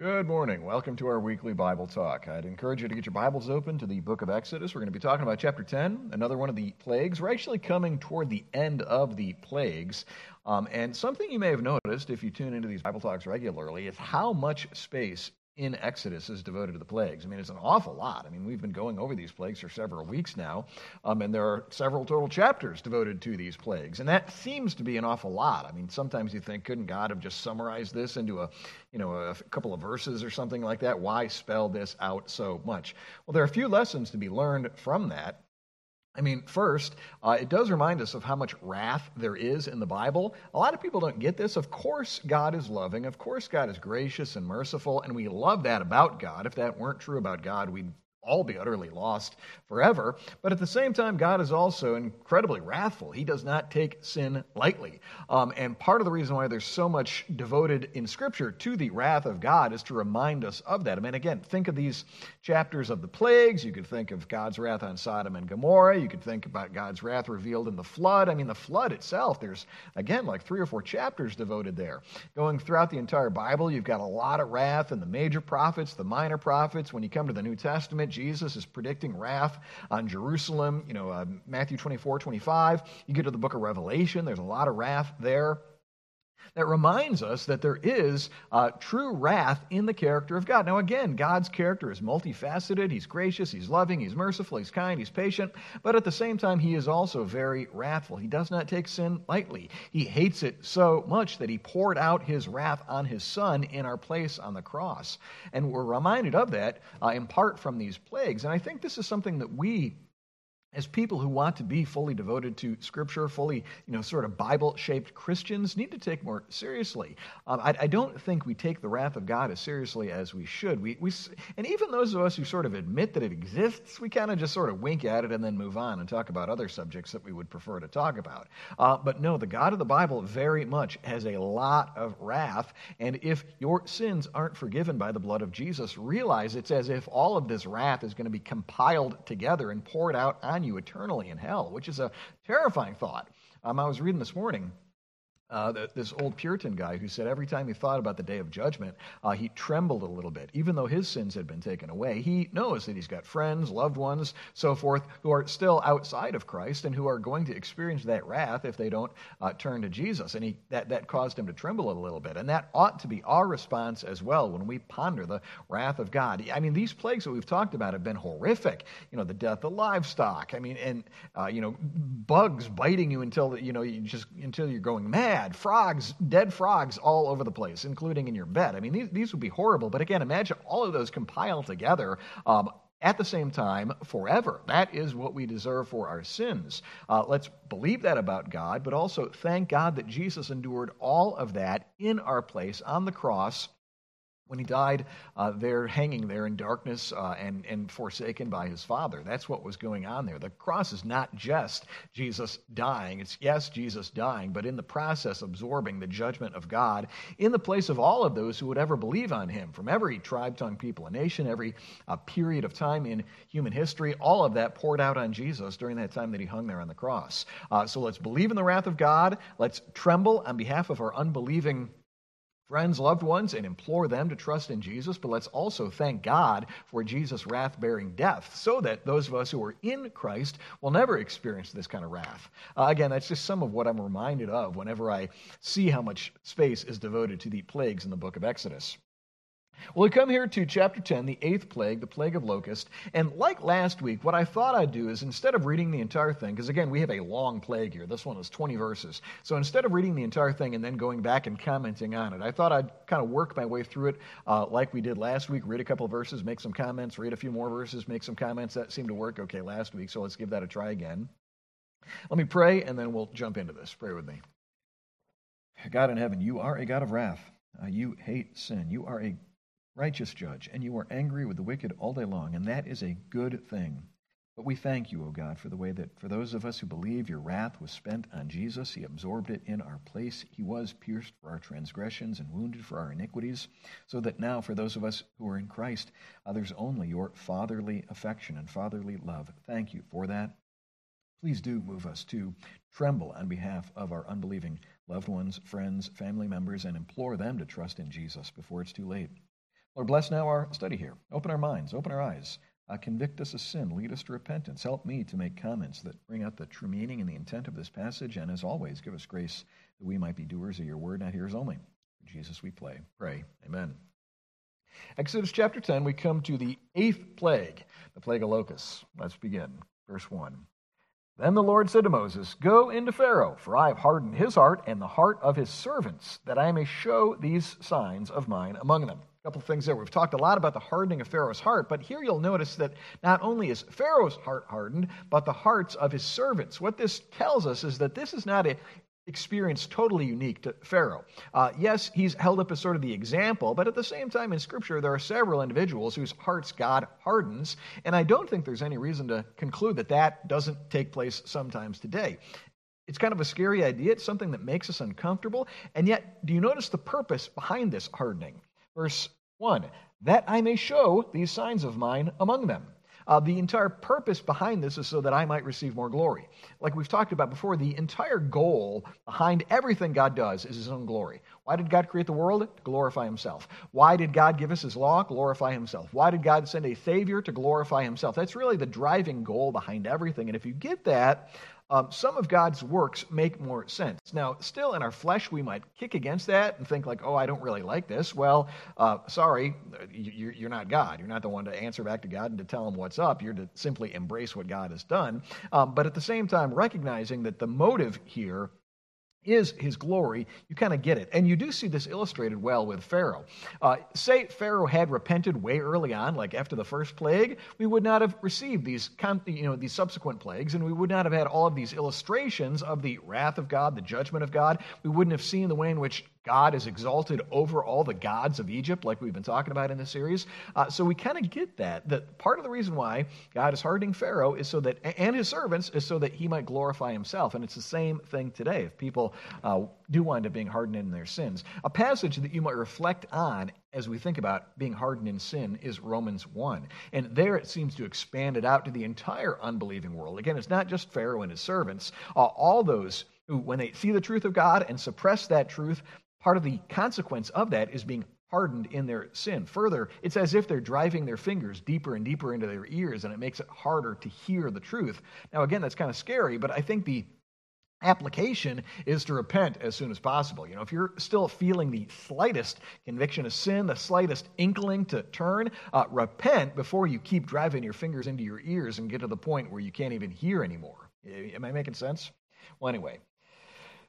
Good morning. Welcome to our weekly Bible talk. I'd encourage you to get your Bibles open to the book of Exodus. We're going to be talking about chapter 10, another one of the plagues. We're actually coming toward the end of the plagues. Um, and something you may have noticed if you tune into these Bible talks regularly is how much space in Exodus is devoted to the plagues. I mean, it's an awful lot. I mean, we've been going over these plagues for several weeks now, um, and there are several total chapters devoted to these plagues. And that seems to be an awful lot. I mean, sometimes you think, couldn't God have just summarized this into a, you know, a couple of verses or something like that? Why spell this out so much? Well, there are a few lessons to be learned from that. I mean, first, uh, it does remind us of how much wrath there is in the Bible. A lot of people don't get this. Of course, God is loving. Of course, God is gracious and merciful, and we love that about God. If that weren't true about God, we'd all be utterly lost forever. But at the same time, God is also incredibly wrathful. He does not take sin lightly. Um, and part of the reason why there's so much devoted in Scripture to the wrath of God is to remind us of that. I mean, again, think of these chapters of the plagues. You could think of God's wrath on Sodom and Gomorrah. You could think about God's wrath revealed in the flood. I mean, the flood itself, there's, again, like three or four chapters devoted there. Going throughout the entire Bible, you've got a lot of wrath in the major prophets, the minor prophets. When you come to the New Testament, Jesus is predicting wrath on Jerusalem. You know, uh, Matthew 24, 25. You get to the book of Revelation, there's a lot of wrath there that reminds us that there is uh, true wrath in the character of God. Now, again, God's character is multifaceted. He's gracious, He's loving, He's merciful, He's kind, He's patient, but at the same time, He is also very wrathful. He does not take sin lightly. He hates it so much that He poured out His wrath on His Son in our place on the cross. And we're reminded of that uh, in part from these plagues. And I think this is something that we as people who want to be fully devoted to Scripture, fully, you know, sort of Bible-shaped Christians, need to take more seriously. Um, I, I, don't think we take the wrath of God as seriously as we should. We, we, and even those of us who sort of admit that it exists, we kind of just sort of wink at it and then move on and talk about other subjects that we would prefer to talk about. Uh, but no, the God of the Bible very much has a lot of wrath, and if your sins aren't forgiven by the blood of Jesus, realize it's as if all of this wrath is going to be compiled together and poured out on you eternally in hell, which is a terrifying thought. Um, I was reading this morning uh, this old Puritan guy who said every time he thought about the day of judgment, uh, he trembled a little bit. Even though his sins had been taken away, he knows that he's got friends, loved ones, so forth, who are still outside of Christ and who are going to experience that wrath if they don't uh, turn to Jesus. And he, that, that caused him to tremble a little bit. And that ought to be our response as well when we ponder the wrath of God. I mean, these plagues that we've talked about have been horrific. You know, the death of livestock. I mean, and, uh, you know, bugs biting you until, you know, you just, until you're going mad frogs, dead frogs all over the place, including in your bed. I mean, these, these would be horrible. But again, imagine all of those compiled together. Um, at the same time, forever. That is what we deserve for our sins. Uh, let's believe that about God, but also thank God that Jesus endured all of that in our place on the cross when he died uh, there, hanging there in darkness uh, and, and forsaken by his father. That's what was going on there. The cross is not just Jesus dying. It's, yes, Jesus dying, but in the process, absorbing the judgment of God in the place of all of those who would ever believe on him, from every tribe, tongue, people, and nation, every uh, period of time in human history. All of that poured out on Jesus during that time that he hung there on the cross. Uh, so let's believe in the wrath of God. Let's tremble on behalf of our unbelieving friends, loved ones, and implore them to trust in Jesus, but let's also thank God for Jesus' wrath bearing death so that those of us who are in Christ will never experience this kind of wrath. Uh, again, that's just some of what I'm reminded of whenever I see how much space is devoted to the plagues in the book of Exodus. Well, we come here to chapter 10, the eighth plague, the plague of locusts. And like last week, what I thought I'd do is instead of reading the entire thing, because again, we have a long plague here. This one is 20 verses. So instead of reading the entire thing and then going back and commenting on it, I thought I'd kind of work my way through it uh, like we did last week read a couple verses, make some comments, read a few more verses, make some comments. That seemed to work okay last week. So let's give that a try again. Let me pray, and then we'll jump into this. Pray with me. God in heaven, you are a God of wrath. Uh, you hate sin. You are a righteous judge, and you are angry with the wicked all day long, and that is a good thing. But we thank you, O God, for the way that for those of us who believe your wrath was spent on Jesus, he absorbed it in our place. He was pierced for our transgressions and wounded for our iniquities, so that now for those of us who are in Christ, there's only your fatherly affection and fatherly love. Thank you for that. Please do move us to tremble on behalf of our unbelieving loved ones, friends, family members, and implore them to trust in Jesus before it's too late. Lord, bless now our study here. Open our minds, open our eyes. Uh, convict us of sin, lead us to repentance. Help me to make comments that bring out the true meaning and the intent of this passage. And as always, give us grace that we might be doers of your word, not hearers only. Jesus we play. Pray. Amen. Exodus chapter 10, we come to the eighth plague, the plague of locusts. Let's begin. Verse 1. Then the Lord said to Moses, Go into Pharaoh, for I have hardened his heart and the heart of his servants, that I may show these signs of mine among them. Couple things there. We've talked a lot about the hardening of Pharaoh's heart, but here you'll notice that not only is Pharaoh's heart hardened, but the hearts of his servants. What this tells us is that this is not a experience totally unique to Pharaoh. Uh, yes, he's held up as sort of the example, but at the same time in Scripture, there are several individuals whose hearts God hardens, and I don't think there's any reason to conclude that that doesn't take place sometimes today. It's kind of a scary idea. It's something that makes us uncomfortable. And yet, do you notice the purpose behind this hardening? Verse 1 That I may show these signs of mine among them. Uh, the entire purpose behind this is so that I might receive more glory. Like we've talked about before, the entire goal behind everything God does is his own glory. Why did God create the world? To glorify himself. Why did God give us his law? Glorify himself. Why did God send a Savior? To glorify himself. That's really the driving goal behind everything. And if you get that, um, some of God's works make more sense. Now, still in our flesh, we might kick against that and think, like, oh, I don't really like this. Well, uh, sorry, you're not God. You're not the one to answer back to God and to tell him what's up. You're to simply embrace what God has done. Um, but at the same time, recognizing that the motive here is his glory, you kind of get it. And you do see this illustrated well with Pharaoh. Uh, say Pharaoh had repented way early on, like after the first plague, we would not have received these, you know, these subsequent plagues, and we would not have had all of these illustrations of the wrath of God, the judgment of God. We wouldn't have seen the way in which God is exalted over all the gods of Egypt, like we've been talking about in this series. Uh, so we kind of get that. That part of the reason why God is hardening Pharaoh is so that, and his servants, is so that he might glorify himself. And it's the same thing today. If people uh, do wind up being hardened in their sins, a passage that you might reflect on as we think about being hardened in sin is Romans 1. And there it seems to expand it out to the entire unbelieving world. Again, it's not just Pharaoh and his servants, uh, all those who, when they see the truth of God and suppress that truth, Part of the consequence of that is being hardened in their sin. Further, it's as if they're driving their fingers deeper and deeper into their ears, and it makes it harder to hear the truth. Now, again, that's kind of scary, but I think the application is to repent as soon as possible. You know, if you're still feeling the slightest conviction of sin, the slightest inkling to turn, uh, repent before you keep driving your fingers into your ears and get to the point where you can't even hear anymore. Am I making sense? Well, anyway,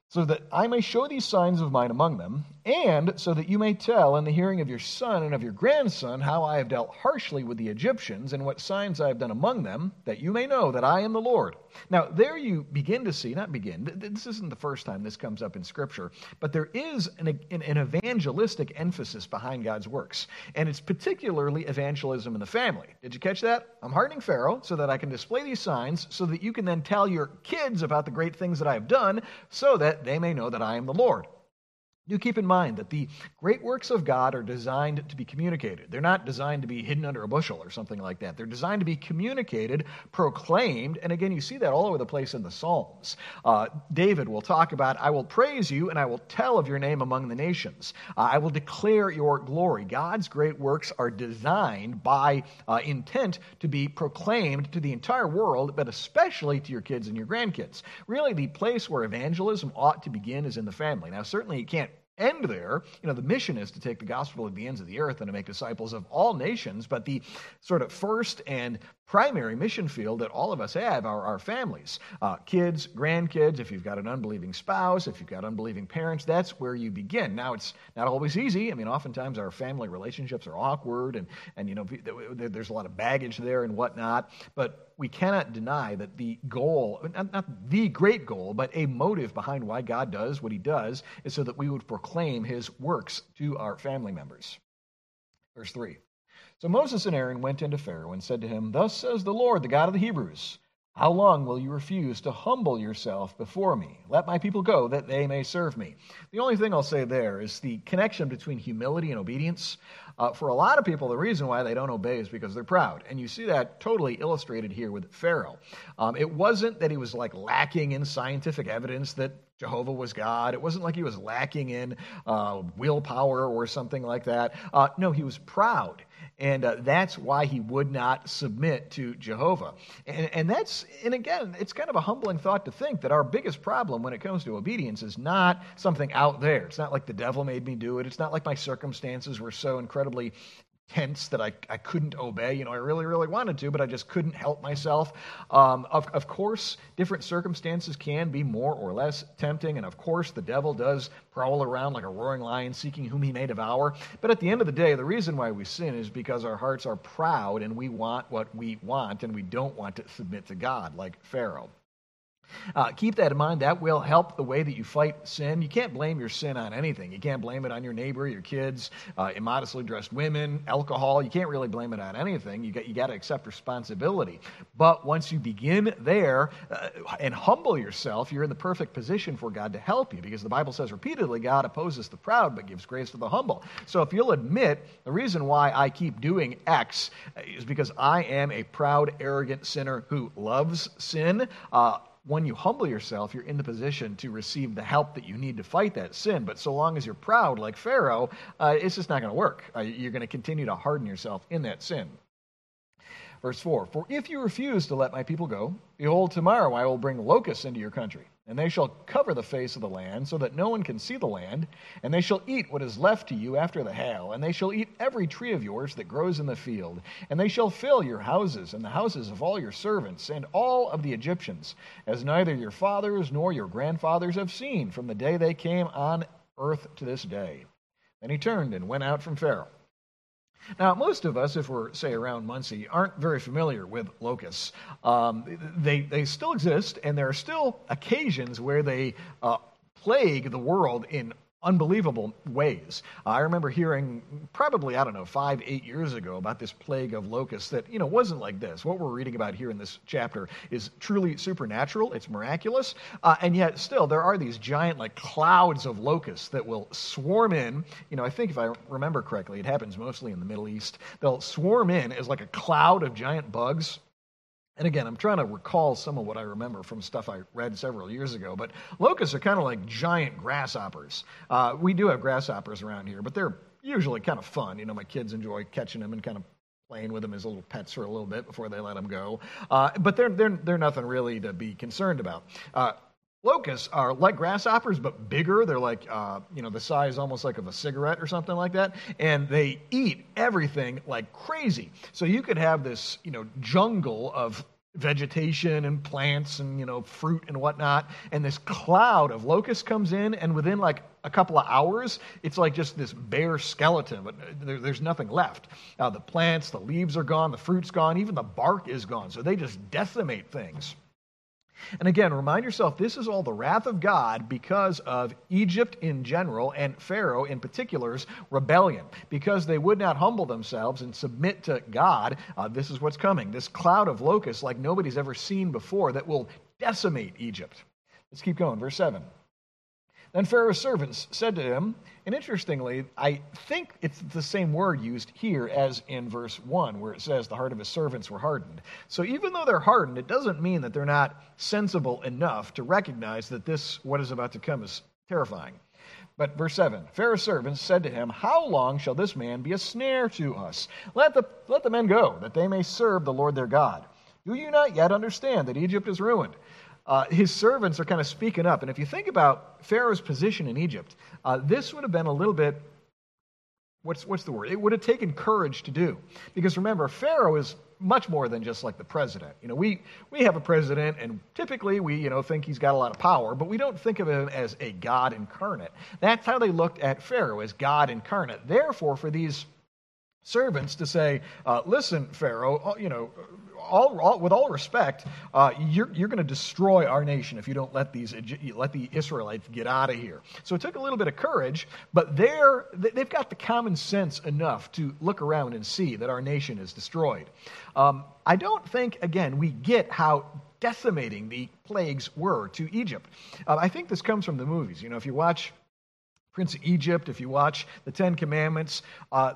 so that I may show these signs of mine among them, and so that you may tell in the hearing of your son and of your grandson how I have dealt harshly with the Egyptians and what signs I have done among them, that you may know that I am the Lord. Now, there you begin to see, not begin, this isn't the first time this comes up in Scripture, but there is an, an, an evangelistic emphasis behind God's works, and it's particularly evangelism in the family. Did you catch that? I'm hardening Pharaoh so that I can display these signs so that you can then tell your kids about the great things that I have done so that they may know that I am the Lord. Do keep in mind that the great works of God are designed to be communicated. They're not designed to be hidden under a bushel or something like that. They're designed to be communicated, proclaimed, and again, you see that all over the place in the Psalms. Uh, David will talk about, I will praise you and I will tell of your name among the nations. Uh, I will declare your glory. God's great works are designed by uh, intent to be proclaimed to the entire world, but especially to your kids and your grandkids. Really, the place where evangelism ought to begin is in the family. Now, certainly, you can't end there. You know, the mission is to take the gospel to the ends of the earth and to make disciples of all nations, but the sort of first and primary mission field that all of us have are our families uh, kids, grandkids. If you've got an unbelieving spouse, if you've got unbelieving parents, that's where you begin. Now, it's not always easy. I mean, oftentimes our family relationships are awkward and, and you know, there's a lot of baggage there and whatnot, but we cannot deny that the goal, not, not the great goal, but a motive behind why God does what he does is so that we would proclaim his works to our family members. Verse 3. So Moses and Aaron went into Pharaoh and said to him, Thus says the Lord, the God of the Hebrews, How long will you refuse to humble yourself before me? Let my people go, that they may serve me. The only thing I'll say there is the connection between humility and obedience. Uh, for a lot of people, the reason why they don't obey is because they're proud. And you see that totally illustrated here with Pharaoh. Um, it wasn't that he was like lacking in scientific evidence that Jehovah was God. It wasn't like he was lacking in uh, willpower or something like that. Uh, no, he was proud. And uh, that's why he would not submit to Jehovah. And, and that's, and again, it's kind of a humbling thought to think that our biggest problem when it comes to obedience is not something out there. It's not like the devil made me do it. It's not like my circumstances were so incredibly tense that I, I couldn't obey. You know, I really, really wanted to, but I just couldn't help myself. Um, of, of course, different circumstances can be more or less tempting, and of course, the devil does prowl around like a roaring lion seeking whom he may devour. But at the end of the day, the reason why we sin is because our hearts are proud and we want what we want, and we don't want to submit to God, like Pharaoh. Uh, keep that in mind. That will help the way that you fight sin. You can't blame your sin on anything. You can't blame it on your neighbor, your kids, uh, immodestly dressed women, alcohol. You can't really blame it on anything. You got, you got to accept responsibility. But once you begin there uh, and humble yourself, you're in the perfect position for God to help you because the Bible says repeatedly God opposes the proud but gives grace to the humble. So if you'll admit the reason why I keep doing X is because I am a proud, arrogant sinner who loves sin. Uh, when you humble yourself, you're in the position to receive the help that you need to fight that sin. But so long as you're proud, like Pharaoh, uh, it's just not going to work. Uh, you're going to continue to harden yourself in that sin. Verse 4 For if you refuse to let my people go, behold, tomorrow I will bring locusts into your country, and they shall cover the face of the land, so that no one can see the land, and they shall eat what is left to you after the hail, and they shall eat every tree of yours that grows in the field, and they shall fill your houses and the houses of all your servants, and all of the Egyptians, as neither your fathers nor your grandfathers have seen from the day they came on earth to this day. Then he turned and went out from Pharaoh. Now, most of us, if we're, say, around Muncie, aren't very familiar with locusts. Um, they, they still exist, and there are still occasions where they uh, plague the world in unbelievable ways. I remember hearing probably, I don't know, five, eight years ago about this plague of locusts that, you know, wasn't like this. What we're reading about here in this chapter is truly supernatural, it's miraculous, uh, and yet still there are these giant, like, clouds of locusts that will swarm in. You know, I think if I remember correctly, it happens mostly in the Middle East. They'll swarm in as like a cloud of giant bugs and again, I'm trying to recall some of what I remember from stuff I read several years ago, but locusts are kind of like giant grasshoppers. Uh, we do have grasshoppers around here, but they're usually kind of fun. You know, my kids enjoy catching them and kind of playing with them as little pets for a little bit before they let them go. Uh, but they're, they're, they're nothing really to be concerned about. Uh, Locusts are like grasshoppers, but bigger. They're like, uh, you know, the size almost like of a cigarette or something like that. And they eat everything like crazy. So you could have this, you know, jungle of vegetation and plants and, you know, fruit and whatnot. And this cloud of locusts comes in, and within like a couple of hours, it's like just this bare skeleton, but there, there's nothing left. Uh, the plants, the leaves are gone, the fruit's gone, even the bark is gone. So they just decimate things. And again, remind yourself this is all the wrath of God because of Egypt in general and Pharaoh in particular's rebellion. Because they would not humble themselves and submit to God, uh, this is what's coming this cloud of locusts like nobody's ever seen before that will decimate Egypt. Let's keep going. Verse 7. Then Pharaoh's servants said to him, and interestingly, I think it's the same word used here as in verse 1, where it says the heart of his servants were hardened. So even though they're hardened, it doesn't mean that they're not sensible enough to recognize that this, what is about to come, is terrifying. But verse 7 Pharaoh's servants said to him, How long shall this man be a snare to us? Let the, let the men go, that they may serve the Lord their God. Do you not yet understand that Egypt is ruined? Uh, his servants are kind of speaking up. And if you think about Pharaoh's position in Egypt, uh, this would have been a little bit, what's, what's the word? It would have taken courage to do. Because remember, Pharaoh is much more than just like the president. You know, we, we have a president, and typically we, you know, think he's got a lot of power, but we don't think of him as a God incarnate. That's how they looked at Pharaoh, as God incarnate. Therefore, for these servants to say, uh, listen, Pharaoh, uh, you know, all, all, with all respect, uh, you're, you're going to destroy our nation if you don't let, these, let the Israelites get out of here. So it took a little bit of courage, but they're, they've got the common sense enough to look around and see that our nation is destroyed. Um, I don't think, again, we get how decimating the plagues were to Egypt. Uh, I think this comes from the movies. You know, if you watch Prince of Egypt, if you watch the Ten Commandments, uh,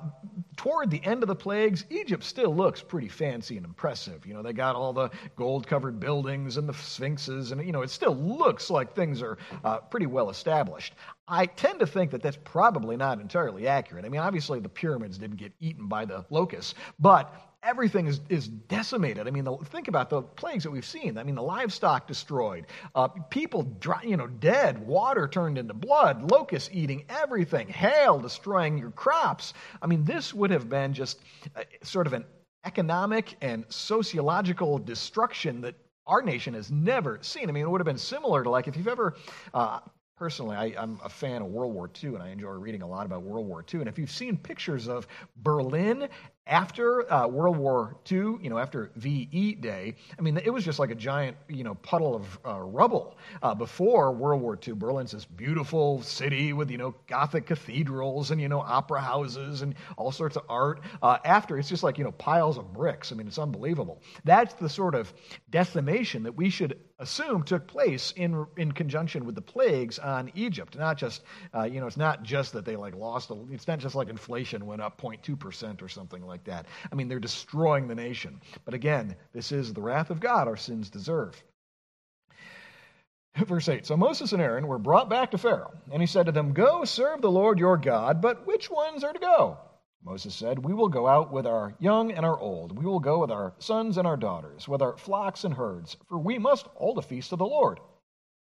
toward the end of the plagues, Egypt still looks pretty fancy and impressive. You know, they got all the gold covered buildings and the sphinxes, and, you know, it still looks like things are uh, pretty well established. I tend to think that that's probably not entirely accurate. I mean, obviously, the pyramids didn't get eaten by the locusts, but everything is, is decimated. I mean, the, think about the plagues that we've seen. I mean, the livestock destroyed, uh, people, dry, you know, dead, water turned into blood, locusts eating everything, hail destroying your crops. I mean, this would have been just uh, sort of an economic and sociological destruction that our nation has never seen. I mean, it would have been similar to like if you've ever uh, Personally, I, am a fan of World War II, and I enjoy reading a lot about World War II. And if you've seen pictures of Berlin after uh, World War II, you know, after VE Day, I mean, it was just like a giant, you know, puddle of uh, rubble. Uh, before World War II, Berlin's this beautiful city with, you know, Gothic cathedrals and, you know, opera houses and all sorts of art. Uh, after, it's just like, you know, piles of bricks. I mean, it's unbelievable. That's the sort of decimation that we should assume took place in, in conjunction with the plagues on Egypt. Not just, uh, you know, it's not just that they like lost, a, it's not just like inflation went up 0.2% or something like that. I mean, they're destroying the nation. But again, this is the wrath of God our sins deserve. Verse 8 So Moses and Aaron were brought back to Pharaoh, and he said to them, Go serve the Lord your God, but which ones are to go? Moses said, We will go out with our young and our old. We will go with our sons and our daughters, with our flocks and herds, for we must hold a feast of the Lord.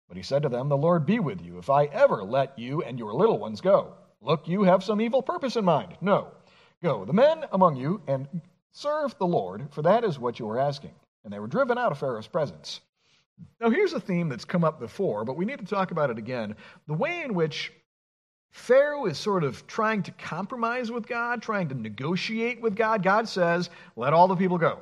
But he said to them, The Lord be with you, if I ever let you and your little ones go. Look, you have some evil purpose in mind. No. Go, the men among you, and serve the Lord, for that is what you are asking. And they were driven out of Pharaoh's presence. Now, here's a theme that's come up before, but we need to talk about it again. The way in which Pharaoh is sort of trying to compromise with God, trying to negotiate with God. God says, let all the people go.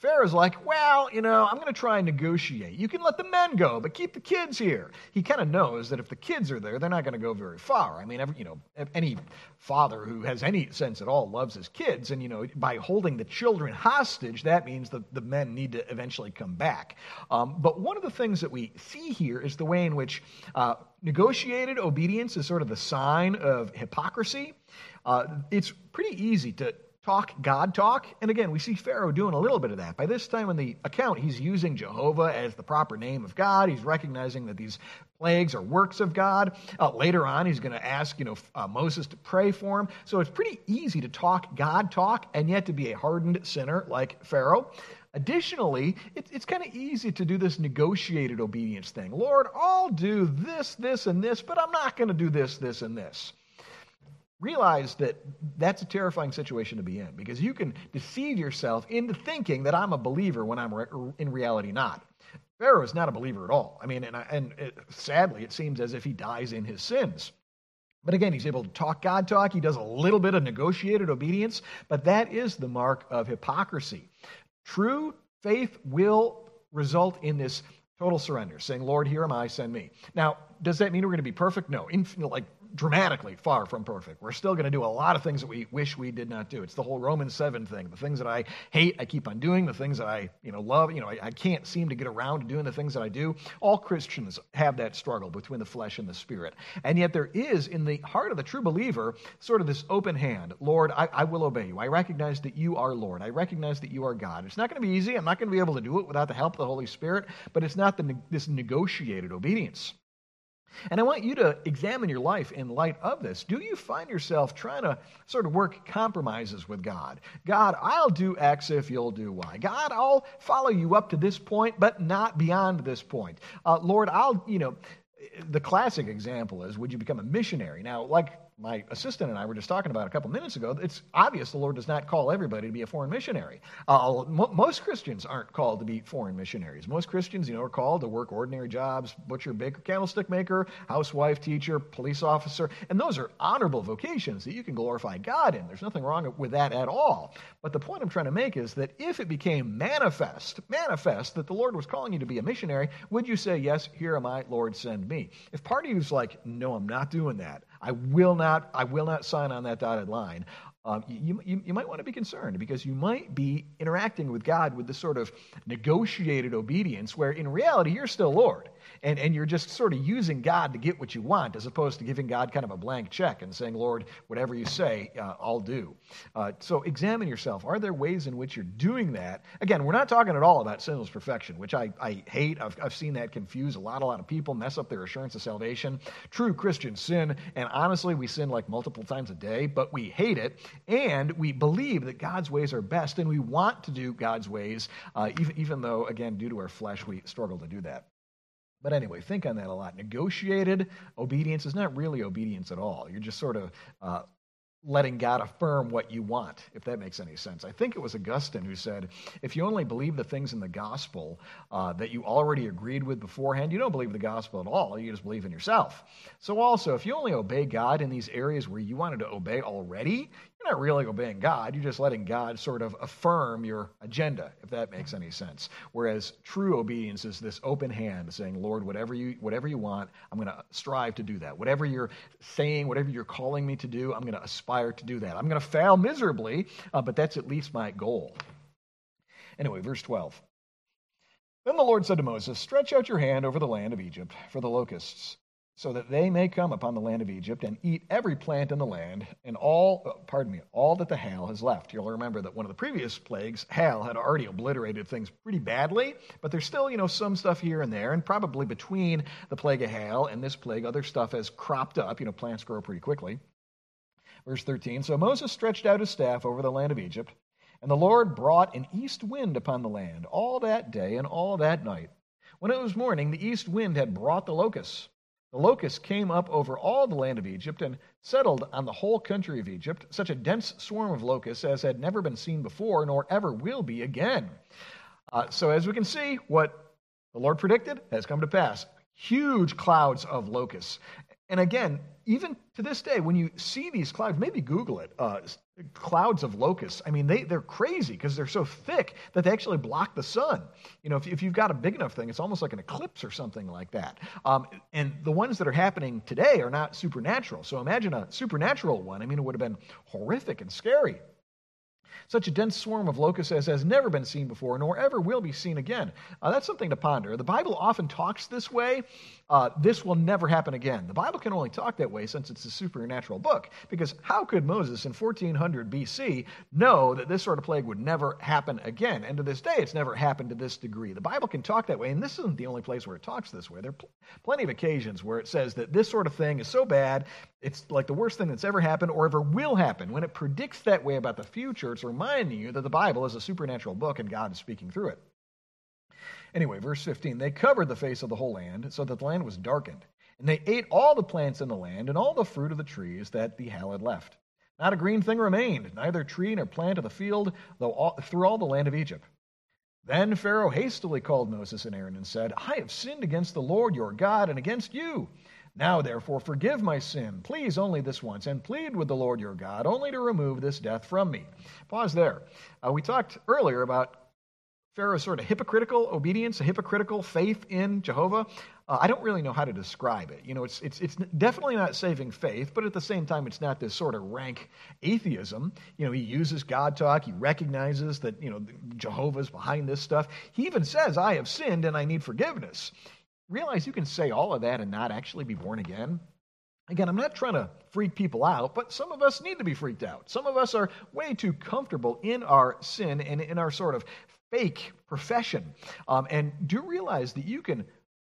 Pharaoh's like, well, you know, I'm going to try and negotiate. You can let the men go, but keep the kids here. He kind of knows that if the kids are there, they're not going to go very far. I mean, every, you know, any father who has any sense at all loves his kids, and you know, by holding the children hostage, that means that the men need to eventually come back. Um, but one of the things that we see here is the way in which uh, negotiated obedience is sort of the sign of hypocrisy. Uh, it's pretty easy to talk God talk. And again, we see Pharaoh doing a little bit of that. By this time in the account, he's using Jehovah as the proper name of God. He's recognizing that these plagues are works of God. Uh, later on, he's going to ask, you know, uh, Moses to pray for him. So it's pretty easy to talk God talk and yet to be a hardened sinner like Pharaoh. Additionally, it, it's kind of easy to do this negotiated obedience thing. Lord, I'll do this, this, and this, but I'm not going to do this, this, and this realize that that's a terrifying situation to be in because you can deceive yourself into thinking that I'm a believer when I'm re- in reality not. Pharaoh is not a believer at all. I mean, and, and it, sadly, it seems as if he dies in his sins. But again, he's able to talk God talk. He does a little bit of negotiated obedience, but that is the mark of hypocrisy. True faith will result in this total surrender, saying, Lord, here am I, send me. Now, does that mean we're going to be perfect? No. Like dramatically far from perfect. We're still going to do a lot of things that we wish we did not do. It's the whole Romans 7 thing. The things that I hate, I keep on doing. The things that I, you know, love, you know, I, I can't seem to get around to doing the things that I do. All Christians have that struggle between the flesh and the spirit. And yet there is in the heart of the true believer sort of this open hand. Lord, I, I will obey you. I recognize that you are Lord. I recognize that you are God. It's not going to be easy. I'm not going to be able to do it without the help of the Holy Spirit, but it's not the, this negotiated obedience. And I want you to examine your life in light of this. Do you find yourself trying to sort of work compromises with God? God, I'll do X if you'll do Y. God, I'll follow you up to this point, but not beyond this point. Uh, Lord, I'll, you know, the classic example is would you become a missionary? Now, like my assistant and I were just talking about a couple minutes ago, it's obvious the Lord does not call everybody to be a foreign missionary. Uh, most Christians aren't called to be foreign missionaries. Most Christians, you know, are called to work ordinary jobs, butcher, baker, candlestick maker, housewife, teacher, police officer, and those are honorable vocations that you can glorify God in. There's nothing wrong with that at all. But the point I'm trying to make is that if it became manifest, manifest that the Lord was calling you to be a missionary, would you say, Yes, here am I, Lord, send me? If part of you is like, No, I'm not doing that, I will not, I will not sign on that dotted line. Um, you, you, you might want to be concerned because you might be interacting with God with this sort of negotiated obedience where in reality you're still Lord. And, and you're just sort of using God to get what you want as opposed to giving God kind of a blank check and saying, Lord, whatever you say, uh, I'll do. Uh, so examine yourself. Are there ways in which you're doing that? Again, we're not talking at all about sinless perfection, which I, I hate. I've, I've seen that confuse a lot, a lot of people, mess up their assurance of salvation. True Christians sin, and honestly, we sin like multiple times a day, but we hate it, and we believe that God's ways are best, and we want to do God's ways, uh, even, even though, again, due to our flesh, we struggle to do that. But anyway, think on that a lot. Negotiated obedience is not really obedience at all. You're just sort of uh, letting God affirm what you want, if that makes any sense. I think it was Augustine who said, if you only believe the things in the gospel uh, that you already agreed with beforehand, you don't believe the gospel at all. You just believe in yourself. So, also, if you only obey God in these areas where you wanted to obey already, you're not really obeying God. You're just letting God sort of affirm your agenda, if that makes any sense. Whereas true obedience is this open hand saying, Lord, whatever you, whatever you want, I'm going to strive to do that. Whatever you're saying, whatever you're calling me to do, I'm going to aspire to do that. I'm going to fail miserably, uh, but that's at least my goal. Anyway, verse 12. Then the Lord said to Moses, Stretch out your hand over the land of Egypt for the locusts so that they may come upon the land of Egypt and eat every plant in the land and all, uh, pardon me, all that the hail has left. You'll remember that one of the previous plagues, hail, had already obliterated things pretty badly, but there's still, you know, some stuff here and there, and probably between the plague of hail and this plague, other stuff has cropped up. You know, plants grow pretty quickly. Verse 13 So Moses stretched out his staff over the land of Egypt, and the Lord brought an east wind upon the land all that day and all that night. When it was morning, the east wind had brought the locusts the locusts came up over all the land of Egypt and settled on the whole country of Egypt, such a dense swarm of locusts as had never been seen before, nor ever will be again. Uh, so, as we can see, what the Lord predicted has come to pass. Huge clouds of locusts. And again, even to this day, when you see these clouds, maybe Google it, uh, clouds of locusts. I mean, they, they're crazy because they're so thick that they actually block the sun. You know, if, if you've got a big enough thing, it's almost like an eclipse or something like that. Um, and the ones that are happening today are not supernatural. So imagine a supernatural one. I mean, it would have been horrific and scary. Such a dense swarm of locusts as has never been seen before, nor ever will be seen again. Uh, that's something to ponder. The Bible often talks this way. Uh, this will never happen again. The Bible can only talk that way since it's a supernatural book. Because how could Moses in 1400 BC know that this sort of plague would never happen again? And to this day, it's never happened to this degree. The Bible can talk that way, and this isn't the only place where it talks this way. There are pl- plenty of occasions where it says that this sort of thing is so bad, it's like the worst thing that's ever happened or ever will happen. When it predicts that way about the future, it's reminding you that the Bible is a supernatural book and God is speaking through it. Anyway, verse 15 they covered the face of the whole land so that the land was darkened. And they ate all the plants in the land and all the fruit of the trees that the hail had left. Not a green thing remained, neither tree nor plant of the field, though all, through all the land of Egypt. Then Pharaoh hastily called Moses and Aaron and said, I have sinned against the Lord your God and against you. Now, therefore, forgive my sin, please only this once, and plead with the Lord your God only to remove this death from me. Pause there. Uh, we talked earlier about Pharaoh's sort of hypocritical obedience, a hypocritical faith in Jehovah. Uh, I don't really know how to describe it. You know, it's, it's, it's definitely not saving faith, but at the same time, it's not this sort of rank atheism. You know, he uses God talk. He recognizes that, you know, Jehovah's behind this stuff. He even says, I have sinned and I need forgiveness. Realize you can say all of that and not actually be born again. Again, I'm not trying to freak people out, but some of us need to be freaked out. Some of us are way too comfortable in our sin and in our sort of fake profession. Um, and do realize that you can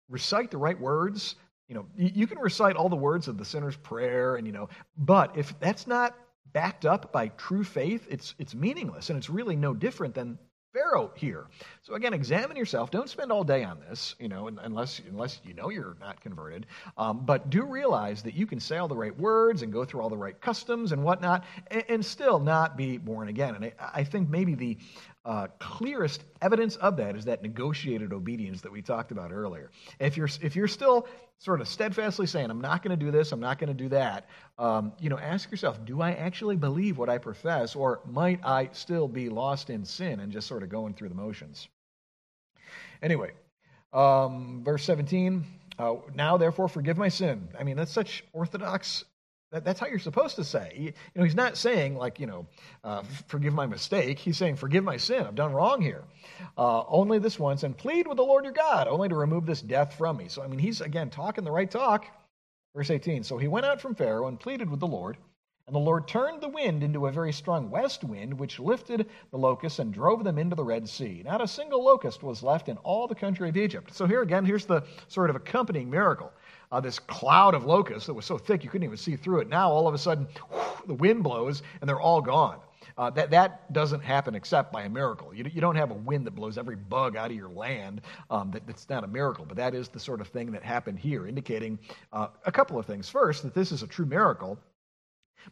recite the right words. You know, you can recite all the words of the sinner's prayer, and you know, but if that's not backed up by true faith, it's it's meaningless, and it's really no different than Pharaoh here. So again, examine yourself. Don't spend all day on this, you know, unless unless you know you're not converted. Um, but do realize that you can say all the right words and go through all the right customs and whatnot, and, and still not be born again. And I, I think maybe the uh, clearest evidence of that is that negotiated obedience that we talked about earlier. If you're if you're still sort of steadfastly saying, "I'm not going to do this, I'm not going to do that," um, you know, ask yourself, "Do I actually believe what I profess, or might I still be lost in sin and just sort of going through the motions?" Anyway, um, verse 17. Uh, now, therefore, forgive my sin. I mean, that's such orthodox That, that's how you're supposed to say. You, know, he's not saying, like, you know, uh, forgive my mistake. He's saying, forgive my sin. I've done wrong here. Uh, only this once, and plead with the Lord your God, only to remove this death from me. So, I mean, he's, again, talking the right talk. Verse 18 So he went out from Pharaoh and pleaded with the Lord. And the Lord turned the wind into a very strong west wind, which lifted the locusts and drove them into the Red Sea. Not a single locust was left in all the country of Egypt. So here again, here's the sort of accompanying miracle uh, this cloud of locusts that was so thick you couldn't even see through it. Now, all of a sudden, whoosh, the wind blows and they're all gone. Uh, that, that doesn't happen except by a miracle. You, you don't have a wind that blows every bug out of your land. Um, that, that's not a miracle, but that is the sort of thing that happened here, indicating uh, a couple of things. First, that this is a true miracle.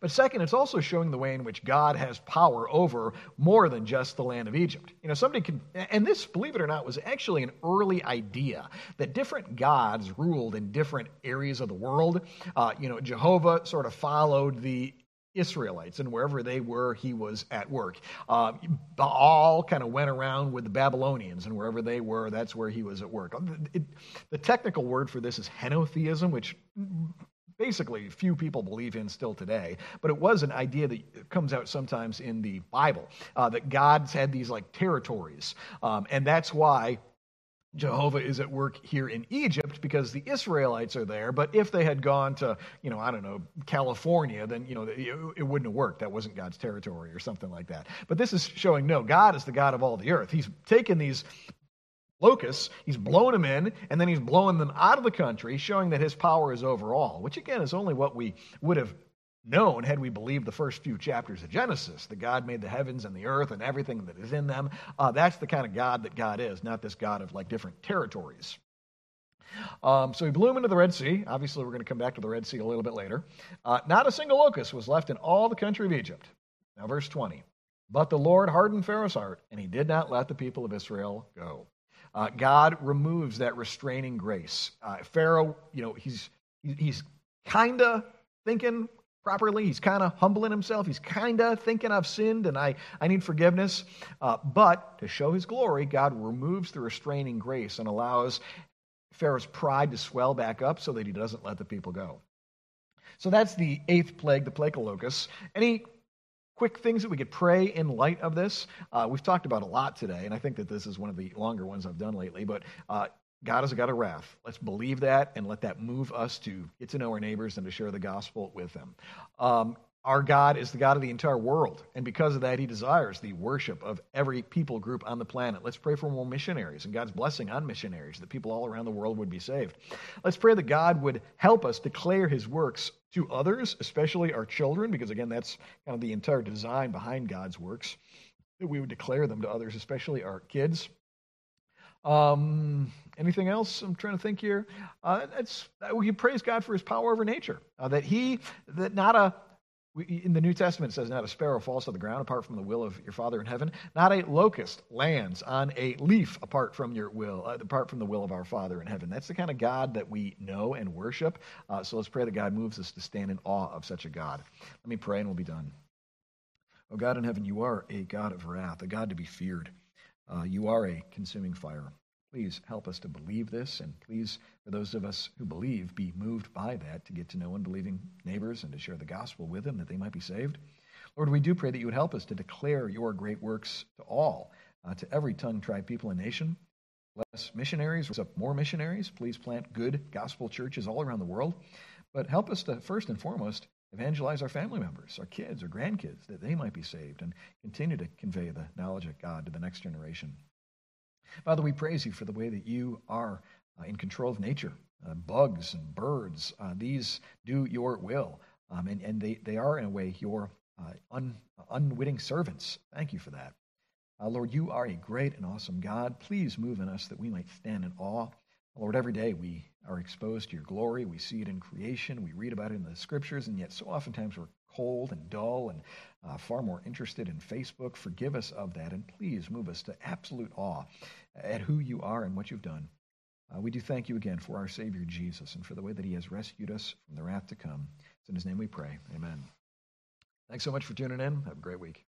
But second, it's also showing the way in which God has power over more than just the land of Egypt. You know, somebody can, and this, believe it or not, was actually an early idea that different gods ruled in different areas of the world. Uh, you know, Jehovah sort of followed the Israelites, and wherever they were, he was at work. Uh, Baal kind of went around with the Babylonians, and wherever they were, that's where he was at work. It, the technical word for this is henotheism, which basically few people believe in still today. But it was an idea that comes out sometimes in the Bible uh, that God's had these like territories. Um, and that's why Jehovah is at work here in Egypt because the Israelites are there. But if they had gone to, you know, I don't know, California, then, you know, it, it, wouldn't have worked. That wasn't God's territory or something like that. But this is showing no, God is the God of all the earth. He's taken these locusts. He's blowing them in, and then he's blowing them out of the country, showing that his power is over all, which again is only what we would have known had we believed the first few chapters of Genesis that God made the heavens and the earth and everything that is in them. Uh, that's the kind of God that God is, not this God of like different territories. Um, so he blew him into the Red Sea. Obviously, we're going to come back to the Red Sea a little bit later. Uh, not a single locust was left in all the country of Egypt. Now, verse 20. But the Lord hardened Pharaoh's heart, and he did not let the people of Israel go. Uh, God removes that restraining grace. Uh, Pharaoh, you know, he's he's kind of thinking properly. He's kind of humbling himself. He's kind of thinking I've sinned and I, I need forgiveness. Uh, but to show his glory, God removes the restraining grace and allows Pharaoh's pride to swell back up so that he doesn't let the people go. So that's the eighth plague, the plague of locusts. Any quick things that we could pray in light of this. Uh, we've talked about a lot today, and I think that this is one of the longer ones I've done lately, but uh, God is a God of wrath. Let's believe that and let that move us to get to know our neighbors and to share the gospel with them. Um, our God is the God of the entire world, and because of that, He desires the worship of every people group on the planet. Let's pray for more missionaries and God's blessing on missionaries, that people all around the world would be saved. Let's pray that God would help us declare His works to others, especially our children, because again, that's kind of the entire design behind God's works, that we would declare them to others, especially our kids. Um, anything else? I'm trying to think here. Uh, that's we praise God for His power over nature. Uh, that He that not a in the New Testament, it says, Not a sparrow falls to the ground apart from the will of your Father in heaven. Not a locust lands on a leaf apart from your will, uh, apart from the will of our Father in heaven. That's the kind of God that we know and worship. Uh, so let's pray that God moves us to stand in awe of such a God. Let me pray and we'll be done. Oh God in heaven, you are a God of wrath, a God to be feared. Uh, you are a consuming fire. Please help us to believe this, and please, for those of us who believe, be moved by that to get to know unbelieving neighbors and to share the gospel with them that they might be saved. Lord, we do pray that you would help us to declare your great works to all, uh, to every tongue, tribe, people, and nation. Bless missionaries, raise up more missionaries. Please plant good gospel churches all around the world. But help us to, first and foremost, evangelize our family members, our kids, our grandkids, that they might be saved and continue to convey the knowledge of God to the next generation. Father, we praise you for the way that you are uh, in control of nature. Uh, bugs and birds, uh, these do your will. Um, and, and they, they are, in a way, your uh, un, unwitting servants. Thank you for that. Uh, Lord, you are a great and awesome God. Please move in us that we might stand in awe. Lord, every day we are exposed to your glory. We see it in creation. We read about it in the scriptures, and yet so oftentimes we're cold and dull and uh, far more interested in Facebook. Forgive us of that, and please move us to absolute awe at who you are and what you've done. Uh, we do thank you again for our Savior Jesus and for the way that he has rescued us from the wrath to come. It's in his name we pray. Amen. Thanks so much for tuning in. Have a great week.